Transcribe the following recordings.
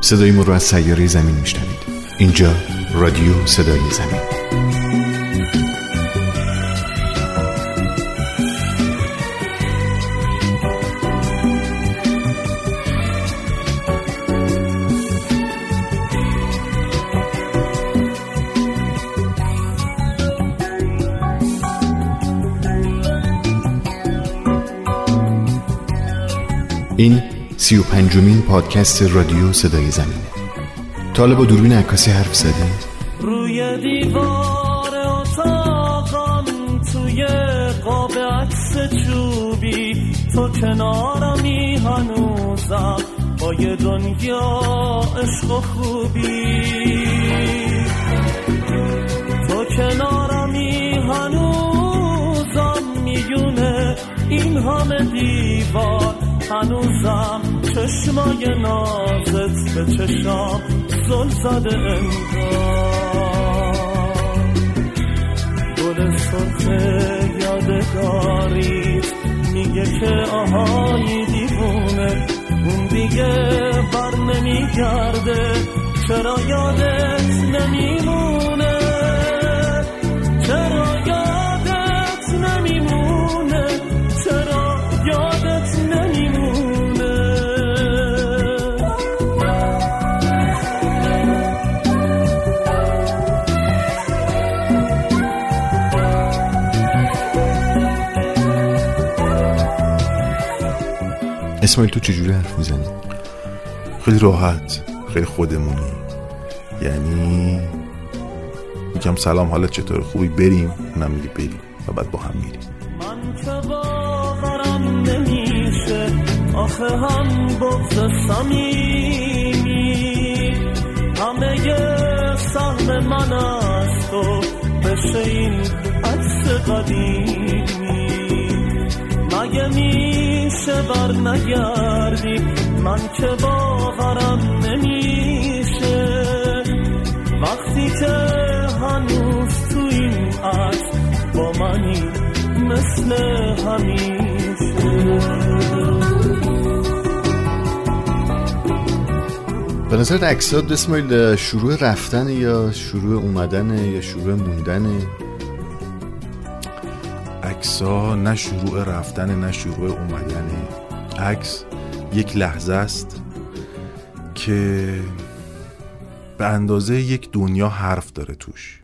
صدای ما رو از سیاره زمین میشنوید. اینجا رادیو صدای زمین. این سی و پنجمین پادکست رادیو صدای زمینه. تا با دوربین عکاسی حرف زدی؟ روی دیوار اتاقم توی قاب عکس چوبی. تو کنارمی هنوزم با یه دنیا عشق و خوبی. تو کنارمی هنوزم میونه این همه دیوار هنوزم چشمای نازت به چشام زل زده انگار. گل سرخ یادگاریت میگه که آهای دیوونه. اون دیگه بر نمیگرده. چرا یادت نمیمونه اسماعیل تو چجوری حرف می‌زنی؟ خیلی راحت خیلی خودمونی. یعنی میگم سلام حالت چطور؟ خوبی؟ بریم. اونم میگه بریم و بعد با هم میریم. من که باورم نمیشه. آخه هم بغز سمیمی همه سهم من از تو بشه این عکس قدیمی. مگه میشه بر نگردی؟ من که باورم نمیشه. وقتی که هنوز تو این عکس با منی مثل همیشه. به نظر عکسات اسماعیل شروع رفتن یا شروع اومدن یا شروع موندن عکسا نه شروع رفتن نه شروع اومدن عکس. یک لحظه است که به اندازه یک دنیا حرف داره توش.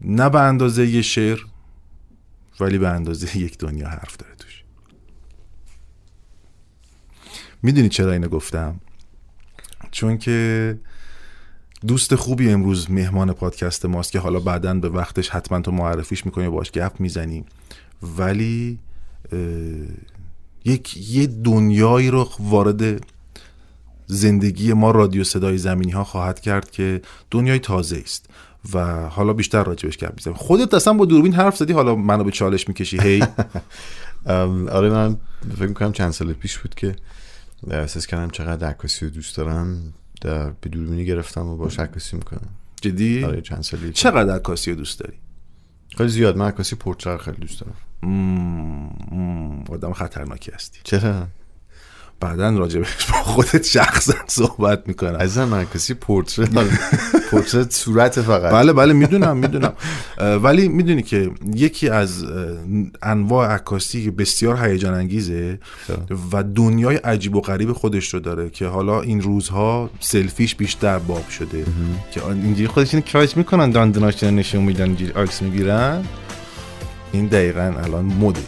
نه به اندازه یه شعر ولی به اندازه یک دنیا حرف داره توش. می‌دونی چرا اینو گفتم؟ چون که دوست خوبی امروز مهمان پادکست ماست که حالا بعدا به وقتش حتما تو معرفیش می‌کنی و باش گپ می‌زنیم. ولی یک یه دنیایی رو وارد زندگی ما رادیو صدای زمینی ها خواهد کرد که دنیای تازه است و حالا بیشتر راجبش گپ می‌زنیم. خودت اصلا با دوربین حرف زدی؟ حالا منو به چالش می‌کشی. هی؟ آره من فکر می‌کنم چند سال پیش بود که احساس کردم چقدر عکاسی رو دوست دارم. در به دوربینی گرفتم و باش عکاسی می‌کنم. جدی؟ آره چند سالی چقدر عکاسی دوست داری؟ خیلی زیاد. من عکاسی پورتره خیلی دوست دارم. مم، مم، آدم خطرناکی هستی. چرا؟ بعدا راجبش با خودت شخصا صحبت می‌کنم. عزیزم عکاسی پورتره پورتره صورت فقط. بله بله می‌دونم می‌دونم. ولی می‌دونی که یکی از انواع عکاسی که بسیار هیجان انگیزه و دنیای عجیب و غریب خودش رو داره که حالا این روزها سلفیش بیشتر باب شده. که اینجوری خودشون کاش می‌کنن دندوناش رو نشون میدن اینجوری عکس می‌گیرن. این دقیقا الان مده.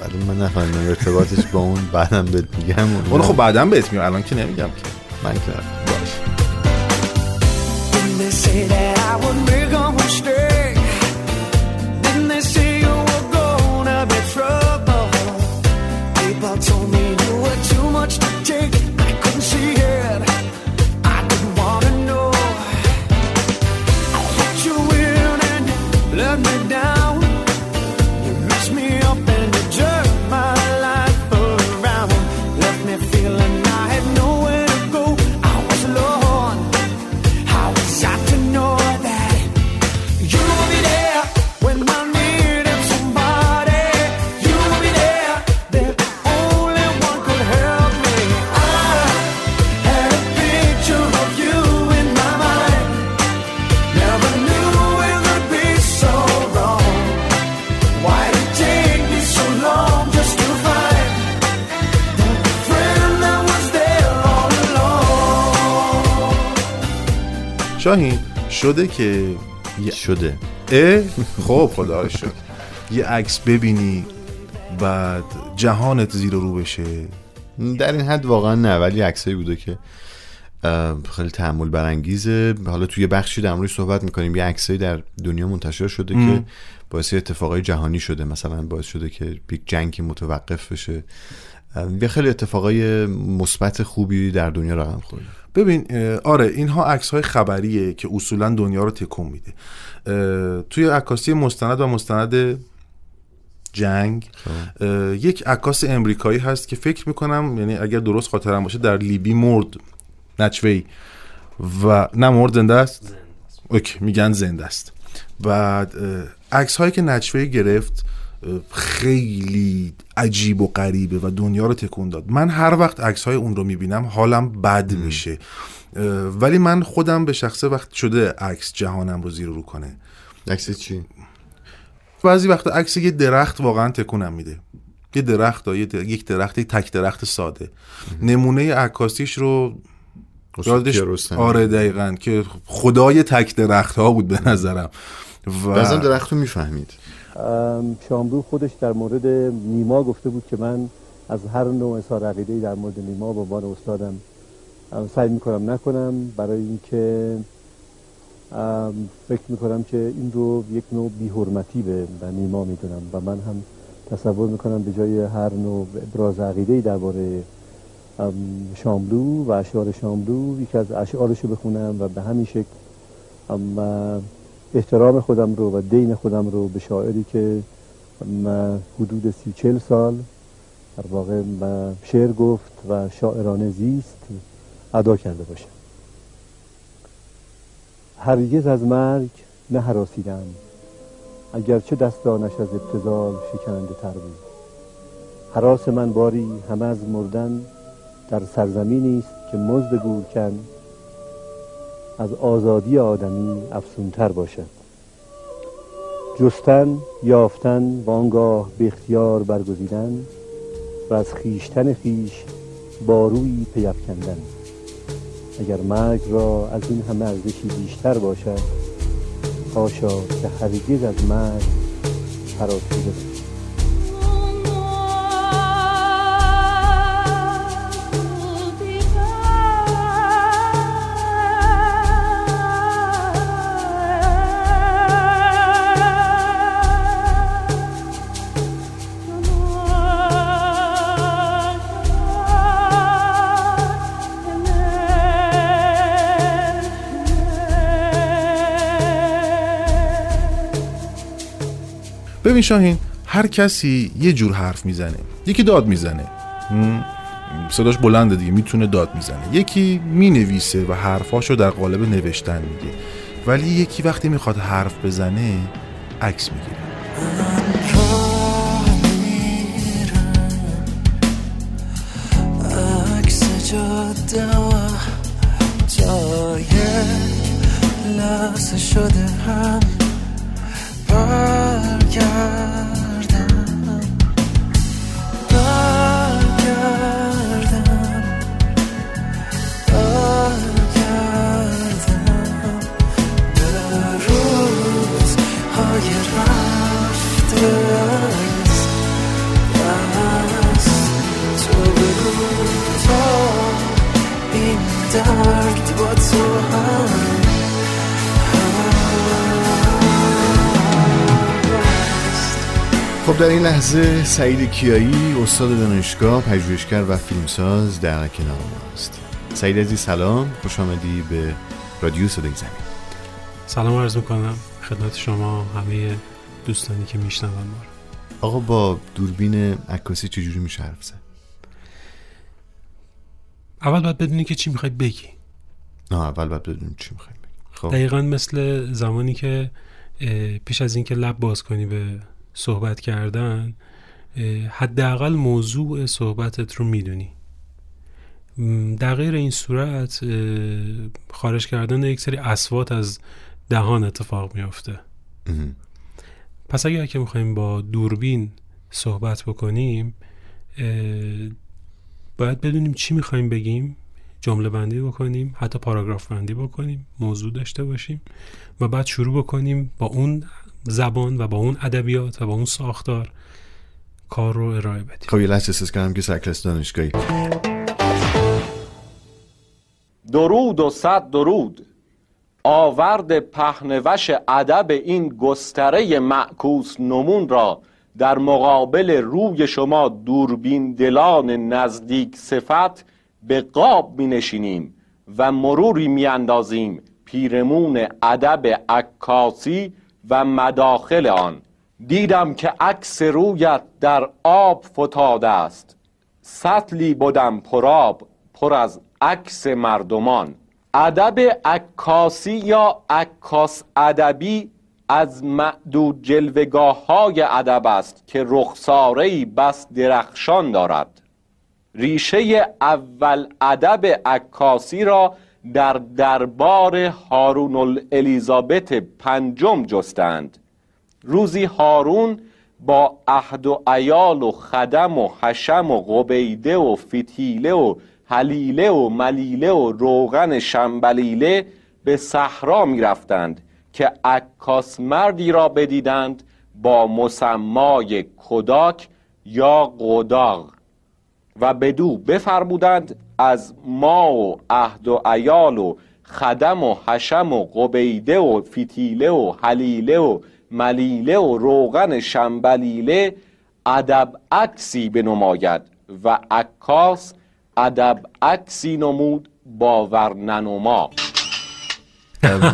ولی من نفهمیدم ارتباطش با اون بعدم بهت میگم اون خب بعدا بهت میگم. الان که نمیگم که. من که باش. شده که شده. اه؟ خب خدا شد. یه عکس ببینی بعد جهانت زیر رو بشه. در این حد واقعا نه ولی عکسایی بوده که خیلی تحمل برانگیزه. حالا توی بخشی در موردش صحبت می‌کنیم. یه عکسایی در دنیا منتشر شده که باعث اتفاقای جهانی شده. مثلا باعث شده که یک جنگی متوقف بشه. یه خیلی اتفاقای مثبت خوبی در دنیا رقم خورده. ببین آره اینها عکس های خبریه که اصولا دنیا رو تکون میده. توی عکاسی مستند و مستند جنگ اه، یک عکاس امریکایی هست که فکر می‌کنم یعنی اگر درست خاطرم باشه در لیبی مرد نچوی و نه مرد زنده است؟ اوکی میگن زنده است. بعد عکس هایی که نچوی گرفت اه، خیلی عجیب و غریبه و دنیا رو تکون داد. من هر وقت عکس های اون رو می‌بینم حالم بد میشه. ولی من خودم به شخصه وقت شده عکس جهانم رو زیر رو کنه. عکس چی؟ بعضی وقت عکس یه درخت واقعا تکونم میده. یه درخت ها، یه در- یک درخت یک تک درخت ساده. نمونه عکاسیش رو یادش. آره دقیقا که خدای تک درخت ها بود به نظرم. و درخت رو می‌فهمید. شاملو خودش در مورد نیما گفته بود که من از هر نوع اظهار عقیده در مورد نیما به عنوان استادم سعی می‌کنم نکنم. برای اینکه فکر می‌کنم که این رو یک نوع بیحرمتی به نیما می‌دونم و من هم تصور می‌کنم به جای هر نوع ابراز عقیده درباره ام، شاملو و اشعار شاملو یکی از اشعارش بخونم و به همین شکل احترام خودم رو و دین خودم رو به شاعری که م- حدود سی چل سال در واقع شعر گفت و شاعرانه زیست ادا کرده باشم. هرگز از مرگ نه هراسیدم اگرچه دستانش از ابتزال شکننده تر بود. حراس من باری همه از مردن در سرزمینی است که مزد گورکن از آزادی آدمی افسونتر باشد. جستن یافتن و آنگاه به اختیار برگزیدن و از خیشتن خیش بارویی پیفکندن اگر مرگ را از این همه ارزشی بیشتر باشد حاشا که هرگز از مرگ هراسیده ببین شاهین هر کسی یه جور حرف می‌زنه. یکی داد می‌زنه؟ صداش بلنده دیگه می‌تونه داد می‌زنه. یکی می‌نویسه و حرفاشو در قالب نوشتن میگه. ولی یکی وقتی می‌خواد حرف بزنه عکس می‌گیره. لحظه شده هم. در این لحظه سعید کیایی استاد دانشگاه پژوهشگر و فیلمساز در کنار ماست سعید عزیز سلام. خوش آمدی به رادیو صدای زمین. سلام عرض می‌کنم. خدمت شما همه دوستانی که میشنون ما آقا با دوربین عکاسی چجوری میشه حرف زد؟ اول باید بدونی که چی می‌خوای بگی. نه اول باید بدونیم چی می‌خوایم بگیم خب. دقیقا مثل زمانی که پیش از اینکه لب باز کنی به صحبت کردن حداقل موضوع صحبتت رو می‌دونی در غیر این صورت خارج کردن یک سری اسوات از دهان اتفاق میافته. پس اگر که می‌خوایم با دوربین صحبت بکنیم باید بدونیم چی می‌خوایم بگیم جمله بندی بکنیم حتی پاراگراف بندی بکنیم موضوع داشته باشیم و بعد شروع بکنیم با اون زبان و با اون ادبیات و با اون ساختار کار رو ارائه بدیم. خب یه لحظه احساس کردم که سرکلاس دانشگاهی. درود و صد درود. آورد پهنوش ادب این گستره معکوس نمون را در مقابل روی شما دوربین دلان نزدیک صفت به قاب می نشینیم و مروری می اندازیم پیرمون ادب عکاسی و مداخل آن. دیدم که عکس رویت در آب فتاده است. سطلی بودم پراب پر از عکس مردمان. ادب عکاسی یا عکاس ادبی از معدود جلوگاه های ادب است که رخساره بس درخشان دارد. ریشه اول ادب عکاسی را در دربار هارون الیزابت پنجم جستند. روزی هارون با عهد و عیال و خدم و حشم و قبیده و فتیله و حلیله و ملیله و روغن شنبلیله به صحرا می رفتند که عکاس مردی را بدیدند با مسمای کداک یا قداغ و بدو بفرمودند از ما و عهد و عیال و خدم و حشم و قبیده و فتیله و حلیله و ملیله و روغن شنبلیله ادب عکسی بنماید و عکاس ادب عکسی نمود باور ننما.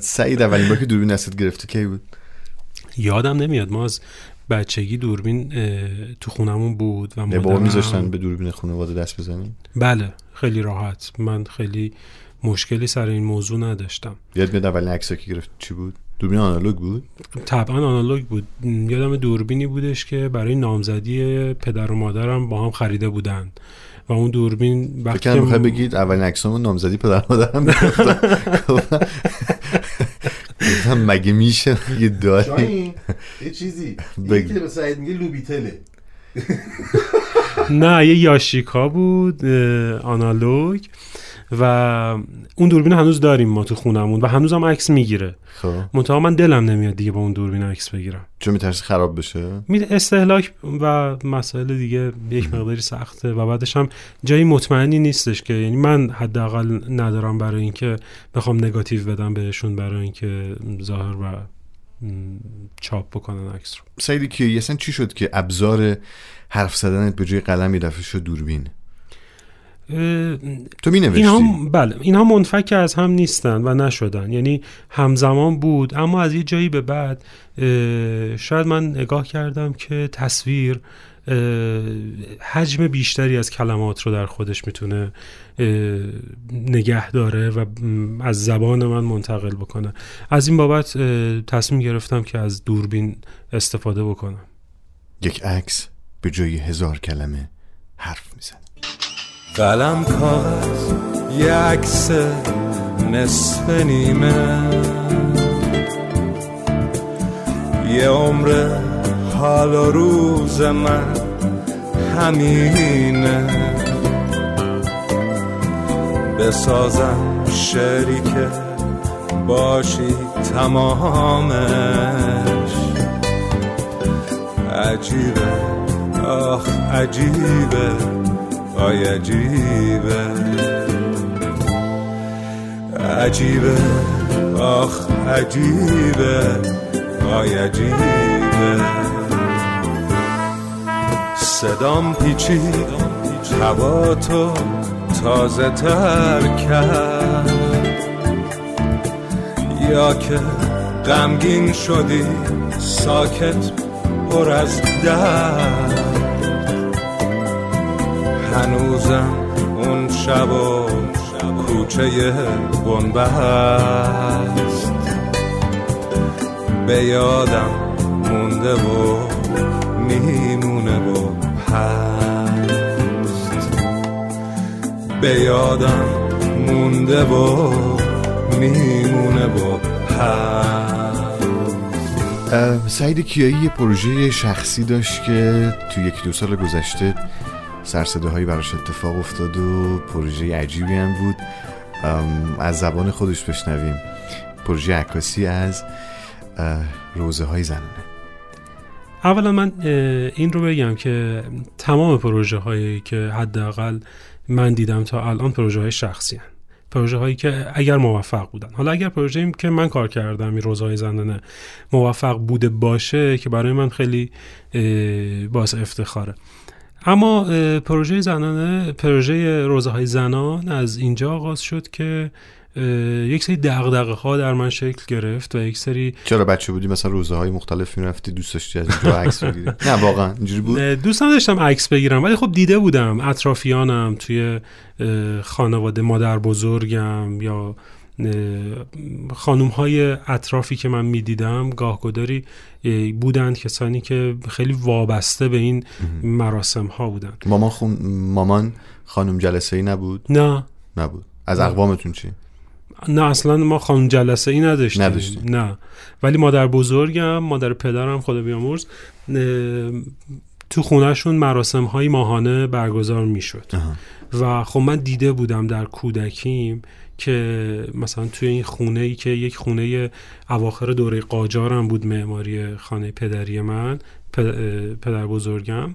سعید اولین بار که دوربین دستت گرفته کی بود؟ یادم نمیاد. ما از بچگی دوربین تو خونمون بود و بابا مادرم- میذاشتن به دوربین خانواده دست بزنیم؟ بله خیلی راحت. من خیلی مشکلی سر این موضوع نداشتم. یاد میاد اولین عکسی که گرفت چی بود؟ دوربین آنالوگ بود؟ طبعا آنالوگ بود. یادم دوربینی بودش که برای نامزدی پدر و مادرم با هم خریده بودن و اون دوربین وقتی م- بگید اولین عکسامو نامزدی پدر مادرم گرفتم گفتم مگه میشه؟ مگه داری؟ یه چیزی. بگو. این که به سعید میگه لوبیتله. نه یه یاشیکا بود آنالوگ. و اون دوربین هنوز داریم ما تو خونمون و هنوزم عکس می‌گیره. خب. منتها من دلم نمیاد دیگه با اون دوربین عکس بگیرم. چون میترسی خراب بشه؟ می استهلاک و مسائل دیگه یک مقداری سخته و بعدش هم جایی مطمئنی نیستش که یعنی من حداقل ندارم برای اینکه بخوام نگاتیو بدم بهشون برای اینکه ظاهر و چاپ بکنن عکس رو. سعیدی که اصلا چی شد که ابزار حرف زدنت به جای قلم یه دفعه شد دوربین؟ تو می نوشتی اینها بله اینها منفک از هم نیستن و نشدن. یعنی همزمان بود اما از یه جایی به بعد شاید من نگاه کردم که تصویر حجم بیشتری از کلمات رو در خودش می‌تونه نگه داره و از زبان من منتقل بکنه. از این بابت تصمیم گرفتم که از دوربین استفاده بکنم. یک عکس به جای هزار کلمه حرف میزن قلم کاغذ یه عکس نصف نیمه. یه عمر حال و روز من همینه. بسازم شعری که باشی تمامش. عجیبه آخ عجیبه. آی عجیبه. عجیبه. آخ عجیبه. آی عجیبه. صدام پیچید هوا تو تازه تر کرد. یا که غمگین شدی ساکت پر از درد. هنوزم اون شب و کوچه بنبست. به یادم مونده و میمونه و هست. به یادم مونده و میمونه و هست. سعید کیایی یه پروژه شخصی داشت که تو یک دو سال گذشته سرصداهایی براش اتفاق افتاد و پروژه عجیبی هم بود. از زبان خودش بشنویم. پروژه عکاسی از روزه های زنانه. اولا من این رو بگم که تمام پروژه هایی که حداقل من دیدم تا الان پروژه های شخصی هن. پروژه هایی که اگر موفق بودن. حالا اگر پروژه ای که من کار کردم این روزهای زنانه موفق بوده باشه که برای من خیلی باعث افتخاره. اما پروژه زنانه پروژه روزه های زنان از اینجا آغاز شد که یک سری دغدغه ها در من شکل گرفت و یک سری چرا بچه بودی مثلا روزه های مختلف می‌رفتی دوست داشتی از اینجا عکس بگیری؟ نه واقعا. اینجوری بود؟ دوست نداشتم عکس بگیرم ولی خب دیده بودم. اطرافیانم توی خانواده مادر بزرگم یا خانوم های اطرافی که من می‌دیدم گاهگداری اه، بودند کسانی که خیلی وابسته به این مراسم ها بودند. مامان خون... مامان خانم جلسه ای نبود؟ نه. نبود. از اقوامتون چی؟ نه اصلا ما خانم جلسه ای نداشتیم. نداشتیم. نه. ولی مادر بزرگم مادر پدرم خدا بیامرز تو خونهشون مراسم های ماهانه برگزار می‌شد. و خب من دیده بودم در کودکیم که مثلا توی این خونه ای که یک خونه اواخر دوره قاجارم بود معماری خانه پدری من پدر بزرگم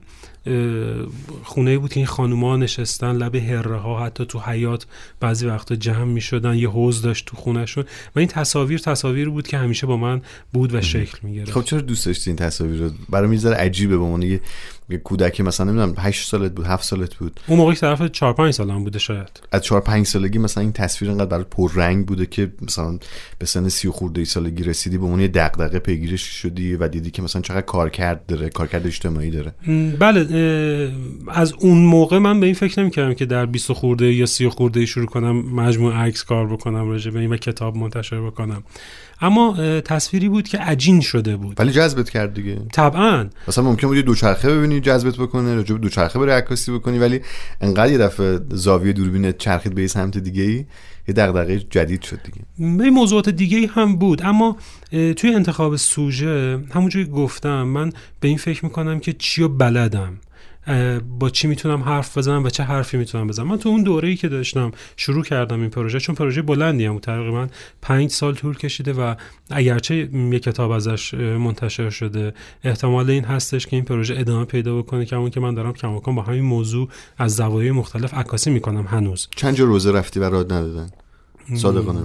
خونه بود که این خانوما نشستن لب هره ها حتی تو حیات بعضی وقتا جمع می شدن یه حوز داشت تو خونهشون و این تصاویر تصاویر بود که همیشه با من بود و شکل می گرفت خب چرا دوست داشتی این تصاویر رو؟ برای می‌ذاره عجیبه به عنوان یه کودکی مثلا نمی‌دونم 8 سالت بود 7 سالت بود. اون موقع که طرف 4 5 سالم بوده شاید. از 4 5 سالگی مثلا این تصویر انقدر برات پررنگ بوده که مثلا به سن 30 خورده ای سالگی رسیدی به عنوان یه دغدغه پیگیرش شدی و دیدی که مثلا چقدر کارکرد داره کارکرد اجتماعی داره. بله از اون موقع من به این فکر نمی‌کردم که در 20 خورده یا 30 خورده شروع کنم مجموع عکس کار بکنم راجع به این و کتاب منتشر بکنم. اما تصویری بود که عجین شده بود. ولی جذبت کرد دیگه. طبعا. مثلا ممکن بود یه دوچرخه ببینی جذبت بکنه راجع دوچرخه بری عکاسی بکنی ولی انقدر یه دفعه زاویه دوربینت چرخید به سمت دیگه ای یه دغدغه جدید شد دیگه. به موضوعات دیگه هم بود. اما توی انتخاب سوژه همونجوری گفتم من به این فکر می‌کنم که چی بلدم. با چی می‌تونم حرف بزنم و چه حرفی می‌تونم بزنم؟ من تو اون دوره ای که داشتم شروع کردم این پروژه چون پروژه بلندی هم تقریبا پنج سال طول کشیده و اگرچه یه کتاب ازش منتشر شده احتمال این هستش که این پروژه ادامه پیدا بکنه که همون که من دارم کماکان با همین موضوع از زوایای مختلف عکاسی می‌کنم هنوز. چند جا روزه رفتی و راد ندادن؟ صادقانه.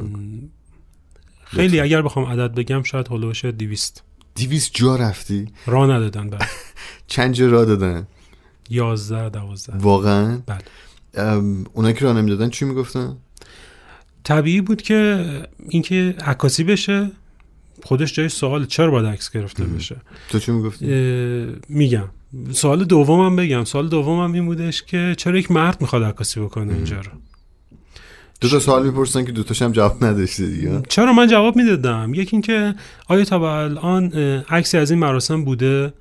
خیلی اگر بخوام عدد بگم شاید هلوش 200 200 جا رفتی؟ راه ندادن بعد چند جا راه دادن؟ 11 12 واقعا؟ بله. اونایی که راه نمی‌دادن چی می‌گفتن؟ طبیعی بود که اینکه عکاسی بشه خودش جای سوال چرا باید عکس گرفته بشه؟ تو چی می‌گفتی؟ میگم. سوال دومم بگم. سوال دومم این بودش که چرا یک مرد می‌خواد عکاسی بکنه اینجا رو؟ دو تا سوال می‌پرسن که دوتاش هم جواب نداشته دیگه. چرا من جواب می‌دادم؟ یکی اینکه آیا تا به الان عکسی از این مراسم بوده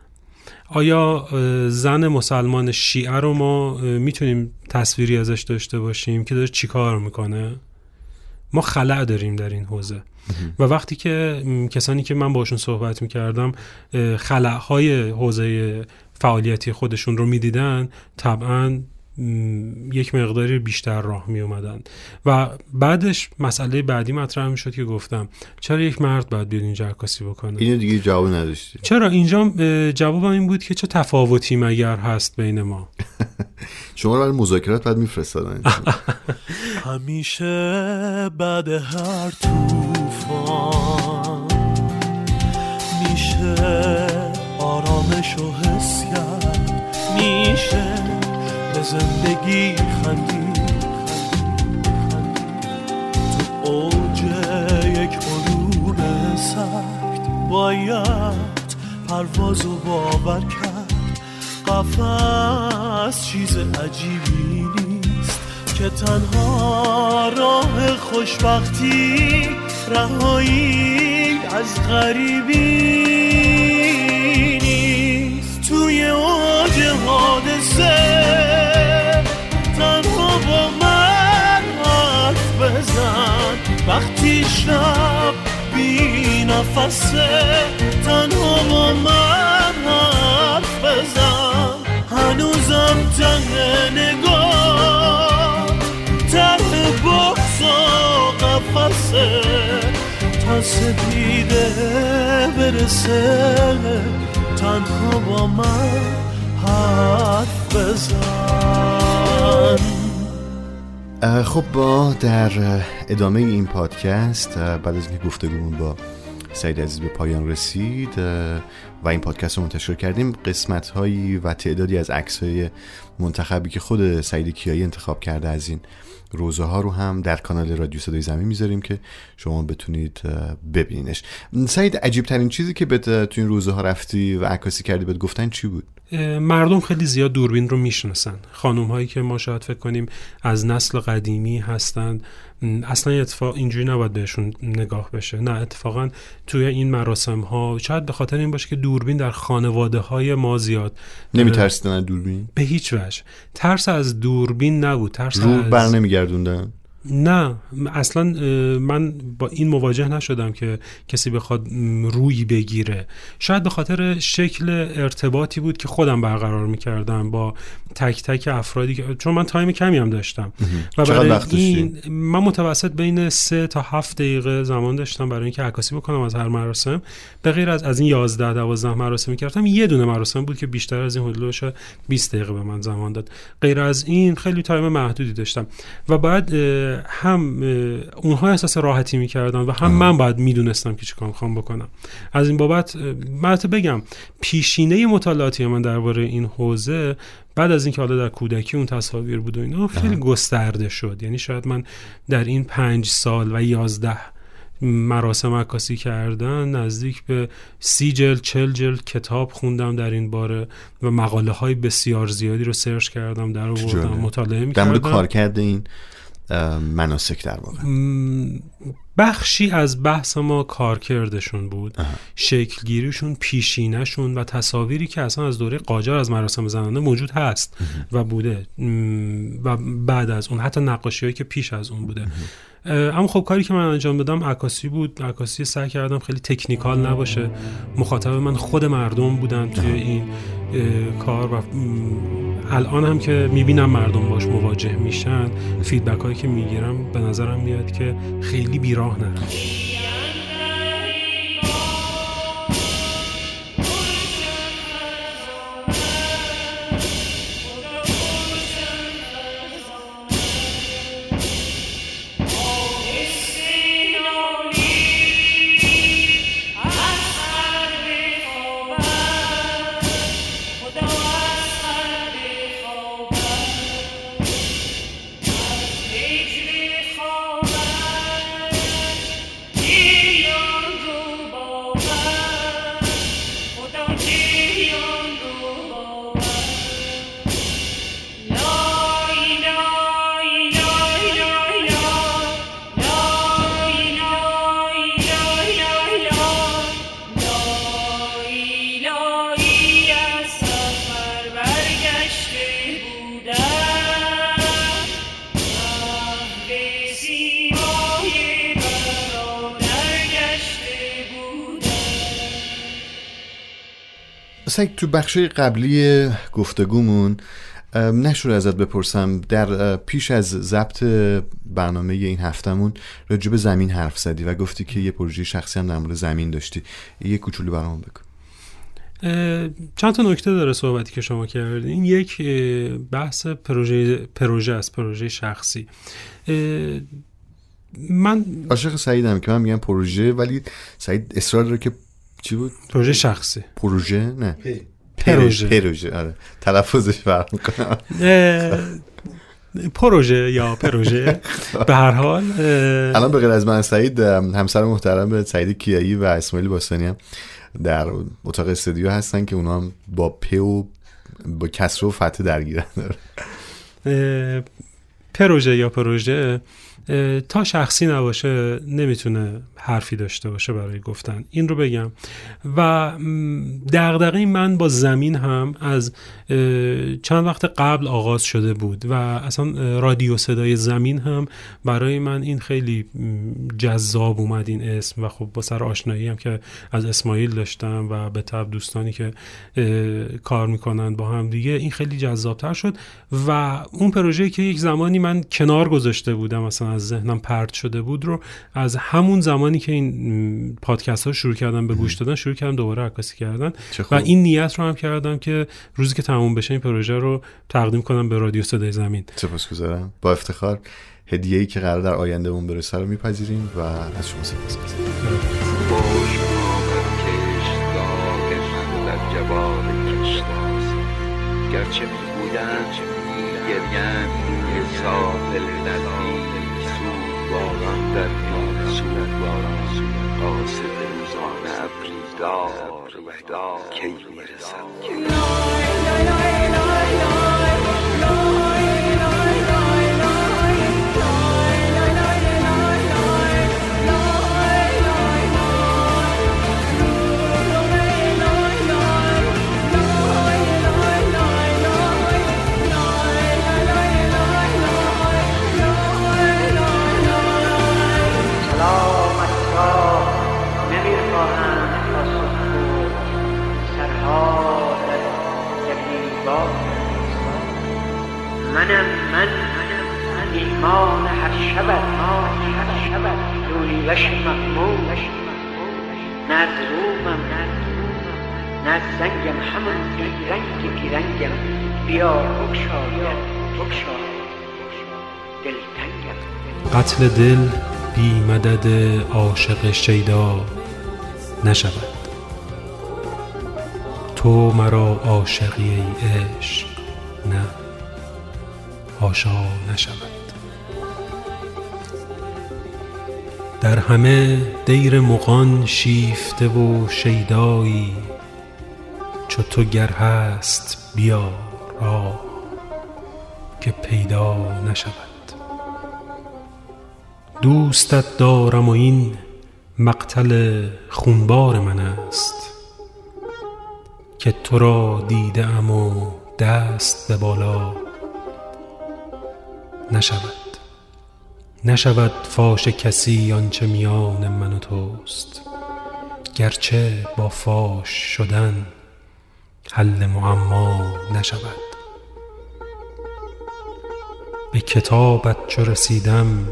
آیا زن مسلمان شیعه رو ما می‌تونیم تصویری ازش داشته باشیم که داره چیکار می‌کنه؟ ما خلع داریم در این حوزه. و وقتی که کسانی که من باشون صحبت می‌کردم خلعهای حوزه فعالیتی خودشون رو می‌دیدن طبعا یک مقداری بیشتر راه می اومدن و بعدش مسئله بعدی مطرح می شد که گفتم چرا یک مرد باید بیاد اینجا عکاسی بکنه؟ اینو دیگه جواب نداشتی. چرا؟ اینجا جوابم این بود که چه تفاوتی مگر هست بین ما؟ شما رو برای مذاکرات بعد میفرستادن. همیشه بعد هر توفان میشه آرامش و حس کرد. میشه زندگی خندید. تو اوج یک غروب سرد باید پرواز و باور کرد. قفس چیز عجیبی نیست که تنها راه خوشبختی رهایی از غریبی نیست. توی اوج حادثه شب بی نفسه تنها با من حرف بزن. هنوزم ته نگاه ته بخصا قفصه تا دیده برسه. تنها با من حرف بزن. خب با در ادامه این پادکست بعد از اینکه گفتگومون با سعید عزیز به پایان رسید و این پادکست رو منتشر کردیم قسمت هایی و تعدادی از عکس های منتخبی که خود سعید کیایی انتخاب کرده از این روزه ها رو هم در کانال رادیو صدای زمین می‌ذاریم که شما بتونید ببینینش. سعید عجیب ترین چیزی که اه، تو این روزه ها رفتی و عکاسی کردی بهت گفتن چی بود؟ مردم خیلی زیاد دوربین رو می‌شناسن. خانم هایی که ما شاید فکر کنیم از نسل قدیمی هستند. اصلا اتفاق اینجوری نباید بهشون نگاه بشه. نه اتفاقا توی این مراسم ها شاید به خاطر این باشه که دوربین در خانواده های ما زیاد نمیترسیدن از دوربین؟ به هیچ وجه. ترس از دوربین نبود. ترس رو از بر نمیگردوندن؟ نه اصلا من با این مواجه نشدم که کسی بخواد روی بگیره. شاید به خاطر شکل ارتباطی بود که خودم برقرار می‌کردم با تک تک افرادی که چون من تایم کمی هم داشتم. و برای؟ این من متوسط بین سه تا هفت دقیقه زمان داشتم برای اینکه عکاسی بکنم از هر مراسم. به غیر از از این 11 12 مراسمی کردم یه دونه مراسم بود که بیشتر از این حدودش 20 دقیقه به من زمان داد. غیر از این خیلی تایم محدودی داشتم. و بعد هم اونها احساس راحتی می‌کردن و هم من باید می‌دونستم که چیکار می‌خوام بکنم. از این بابت من بگم پیشینه مطالعاتی من درباره این حوزه بعد از اینکه حالا در کودکی اون تصاویر بود و اینا خیلی گسترده شد. یعنی شاید من در این پنج سال و یازده مراسم عکاسی کردن نزدیک به سی جلد چل جلد کتاب خوندم در این باره و مقاله های بسیار زیادی رو سرچ کردم در آوردم. مطالعه در مورد می‌کردم. کار کرده این مناسک در واقع. بخشی از بحث ما کارکردشون بود شکلگیریشون پیشینهشون و تصاویری که اصلا از دوره قاجار از مراسم زنانه موجود هست و بوده. و بعد از اون حتی نقاشی که پیش از اون بوده. اه، اما خب کاری که من انجام دادم عکاسی بود. عکاسی سعی کردم خیلی تکنیکال نباشه. مخاطب من خود مردم بودن توی این اه، کار و الان هم که می‌بینم مردم باش مواجه میشن فیدبک هایی که می‌گیرم به نظرم میاد که خیلی بیراه نرفت سعید تو بخش قبلی گفتگومون نشد ازت بپرسم در پیش از ضبط برنامه این هفتمون راجع به زمین حرف زدی و گفتی که یه پروژه شخصی هم در مورد زمین داشتی. یه کوچولو برام اه، چند تا نکته داره صحبتی که شما کردین. یک اه، بحث پروژه پروژه است پروژه شخصی. من عاشق سعیدم که من میگم پروژه ولی سعید اصرار داره که چی بود؟ پروژه شخصی. پروژه نه. پروژه. پروژه. آره. تلفظش فرق می‌کنم اه، پروژه یا پروژه. به هر حال الان به غیر از من سعید همسر محترم سعید کیایی و اسماعیل باستانی هم در اتاق استودیو هستن که اونا هم با پ و با کسر و فتح درگیرن. پروژه یا پروژه؟ تا شخصی نباشه نمی‌تونه حرفی داشته باشه برای گفتن. این رو بگم. و دغدغه من با زمین هم از چند وقت قبل آغاز شده بود و اصلا رادیو صدای زمین هم برای من این خیلی جذاب اومد این اسم و خب با سر آشنایی هم که از اسماعیل داشتم و به تب دوستانی که کار می‌کنن با هم دیگه این خیلی جذابتر شد. و اون پروژه که یک زمانی من کنار گذاشته بودم مثلا از ذهنم پرت شده بود رو از همون زمانی که این پادکست ها شروع کردم به گوش دادن شروع کردم دوباره عکاسی کردن. و. این نیت رو هم کردم که روزی که تموم بشه این پروژه رو تقدیم کنم به رادیو صدای زمین. سپاسگزارم. با افتخار هدیه ای که قرار در آیندهمون برسه رو میپذیریم و از شما سپاس گرچه می بودم گریم روی ساحل باران در میان سود باران قاصد روزانه ابری دار کی می‌رسد؟ منم من ایمان هر شبت هر شبت لولیوش مقموم نه از رومم نه از زنگم همون بیرنگ بیرنگم. بیا بکشایم بکشایم دلتنگم قتل دل بی مدد عاشق شیدا نشود. تو مرا عاشقی عشق نه. هاشا نشود. در همه دیر مغان شیفته و شیدایی چو تو گر هست بیا راه که پیدا نشود. دوستت دارم و این مقتل خونبار من است که تو را دیده ام و دست به بالا نشود. نشود فاش کسی آنچه میان من و توست. گرچه با فاش شدن حل معما نشود. به کتابت چو رسیدم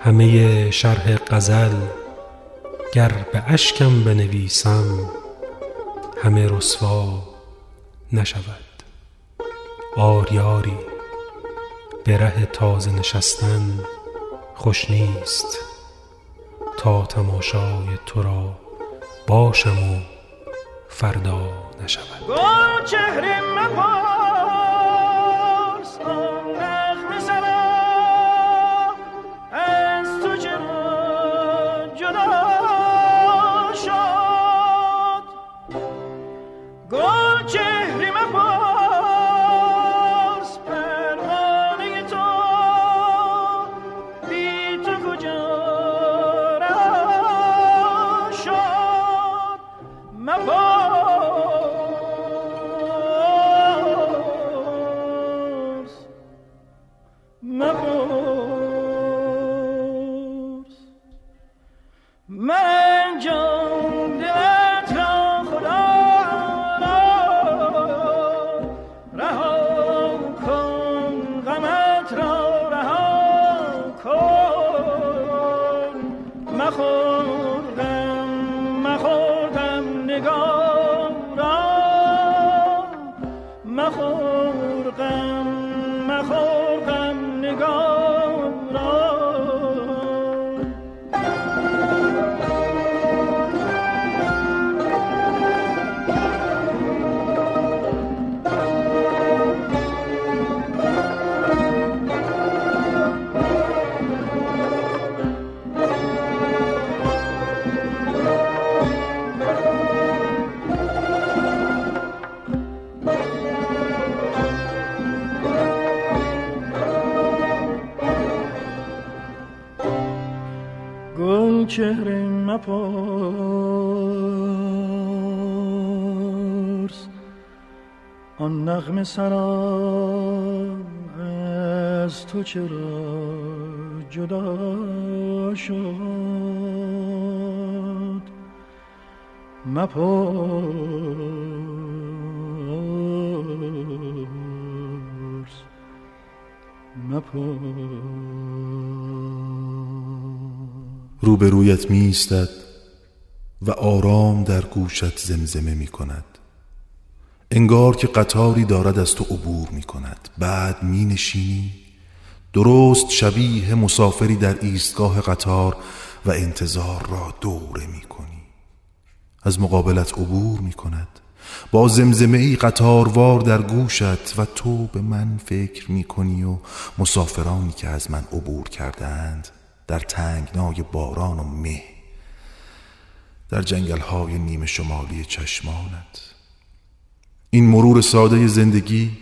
همه شرح غزل گر به اشکم بنویسم همه رسوا نشود. آری آری. به ره تازه نشستن خوش نیست. تا تماشای تو را باشم و فردا نشود. گل چهره مپرس مخور چهره مپرس. آن نغمه سرا از تو چرا جدا شد؟ مپرس. مپرس. روبرویت می ایستد و آرام در گوشت زمزمه می کند انگار که قطاری دارد از تو عبور می کند بعد می نشینی درست شبیه مسافری در ایستگاه قطار و انتظار را دوره می کنی از مقابلت عبور می کند با زمزمه ای قطاروار در گوشت و تو به من فکر می کنی و مسافرانی که از من عبور کردند در تنگنای باران و مه در جنگل های نیمه شمالی چشمانت. این مرور ساده زندگی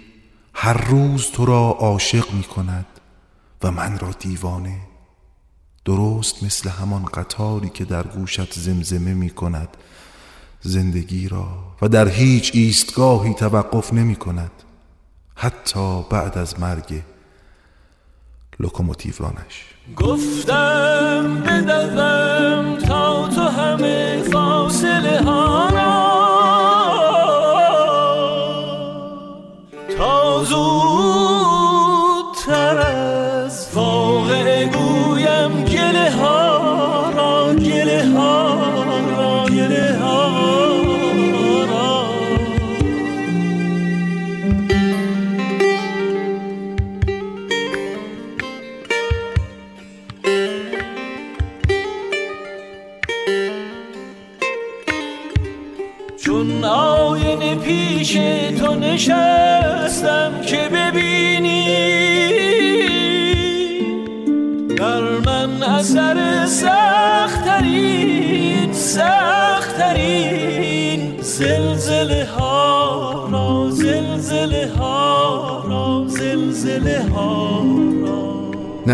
هر روز تو را عاشق می کند و من را دیوانه درست مثل همان قطاری که در گوشت زمزمه می کند زندگی را و در هیچ ایستگاهی توقف نمی کند حتی بعد از مرگ لوکوموتیورانش گفتم بدوم تا تو همه فاصله ها.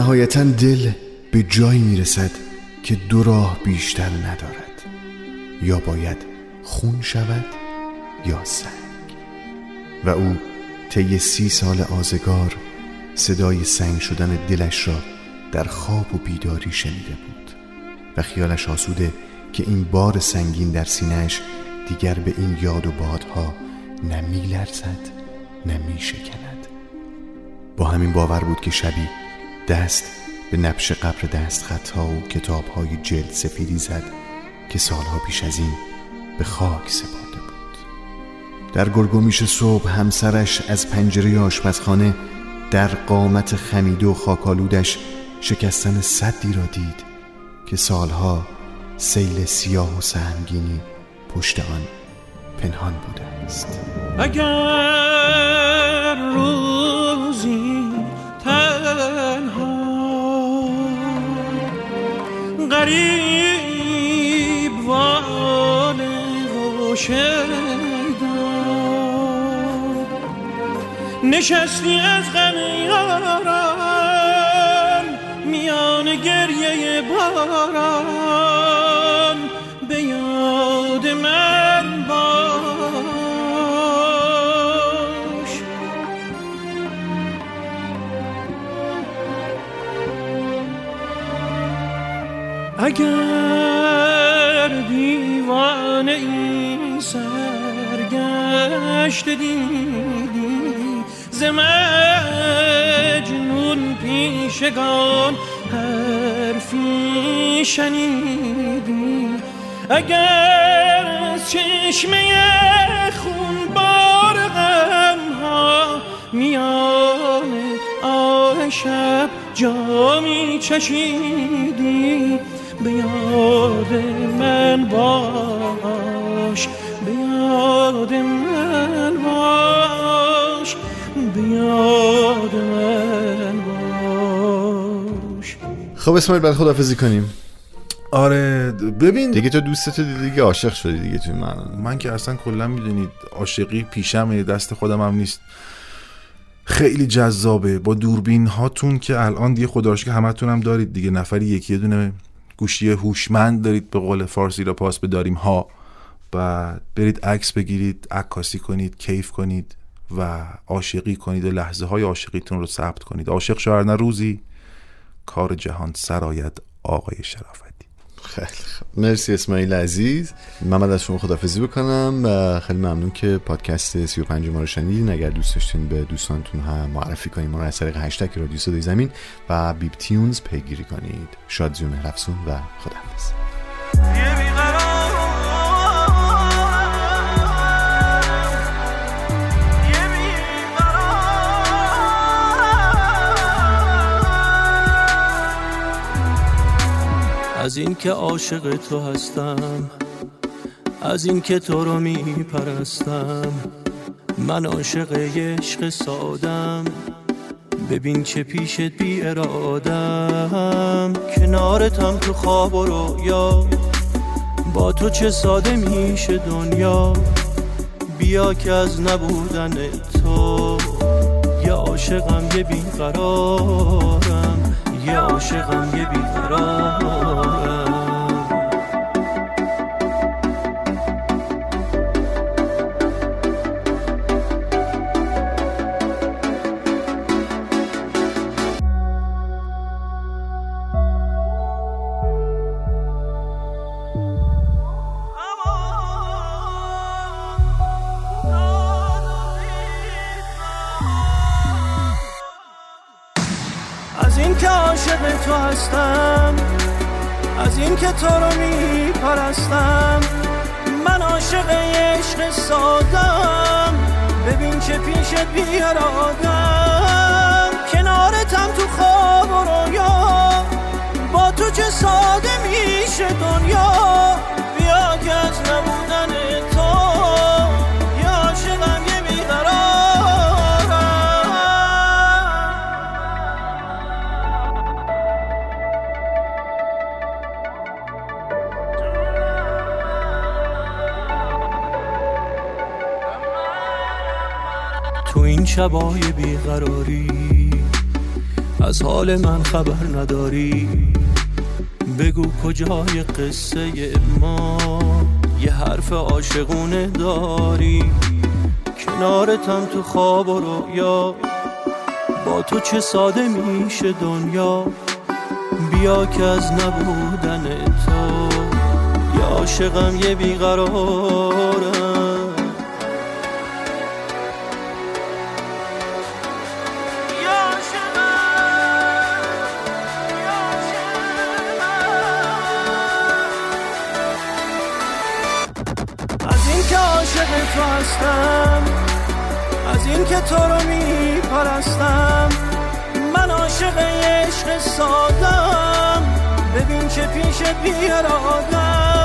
نهایتا دل به جایی می‌رسد که دو راه بیشتر ندارد. یا باید خون شود یا سنگ. و او طی سی سال آزگار صدای سنگ شدن دلش را در خواب و بیداری شنیده بود و خیالش آسوده که این بار سنگین در سینهش دیگر به این یاد و بادها نه میلرزد نه میشکند. با همین باور بود که شبی دست به نبش قبر دست خطها و کتاب های جلد سفیدی زد که سالها پیش از این به خاک سپرده بود. در گرگومیش صبح همسرش از پنجره آشپزخانه در قامت خمیده و خاکالودش شکستن صدی را دید که سالها سیل سیاه و سهمگینی پشت آن پنهان بوده است. اگر غریب و شیدا نشستی از غم یارم میان گریه باران. به یاد من اگر دیوانه ای سرگشت دیدی ز مجنون پیشگان حرفی شنیدی. اگر از چشمه خون بار غمها میان آه شب جامی چشیدی به یاد من باش به یاد من باش به یاد من باش. خب اسماعیل بعد خدافزی کنیم. آره ببین. دیگه تو دوستت دیدی دیگه عاشق شدی دیگه توی من. من که اصلا کلا می‌دونید عاشقی پیشم دست خودم هم نیست. خیلی جذابه. با دوربین هاتون که الان دیگه خدا رو شکر همتون هم دارید. دیگه نفری یکی یه دونه گوشی هوشمند دارید به قول فارسی را پاس بداریم ها. و برید عکس بگیرید عکاسی کنید کیف کنید و عاشقی کنید و لحظه های عاشقیتون رو ثبت کنید. عاشق نه روزی. کار جهان سرآید آقای شرافتی. خیلی. مرسی اسماعیل عزیز. محمد از شما خدافزی بکنم و خیلی ممنون که پادکست 35 ما رو شنیدین. اگر دوست داشتین به دوستانتون هم معرفی کنیم ما رو از طریق هشتگ رادیو صدای زمین و بیب تیونز پیگیری کنید. شادزیون مهرفسون و خداحافظ. از این که عاشق تو هستم از این که تو رو میپرستم. من عاشق عشق سادم. ببین چه پیشت بی ارادم. کنارتم تو خواب و رویا با تو چه ساده میشه دنیا. بیا که از نبودن تو. یه عاشقم یه بیقرارم. یه عاشقم یه بیقرارم هستم. از این که تو رو میپرستم. من عاشق عشق سادم. ببین چه پیشت بیارادم کنارتم تو خواب و رویا. با تو چه ساده میشه دنیا. بیا که از نبودن شبای بیقراری. از حال من خبر نداری. بگو کجای قصه ما. یه حرف عاشقونه داری. کنارتم تو خواب و رویا با تو چه ساده میشه دنیا. بیا که از نبودن تو. یه عاشقم یه بیقرارم. تو هستم. از این که تو رو میپرستم. من عاشق عشق سادم. ببین که پیش بیرادم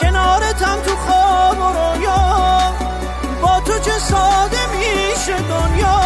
کنارتم تو خواب و رویا. با تو چه ساده میشه دنیا.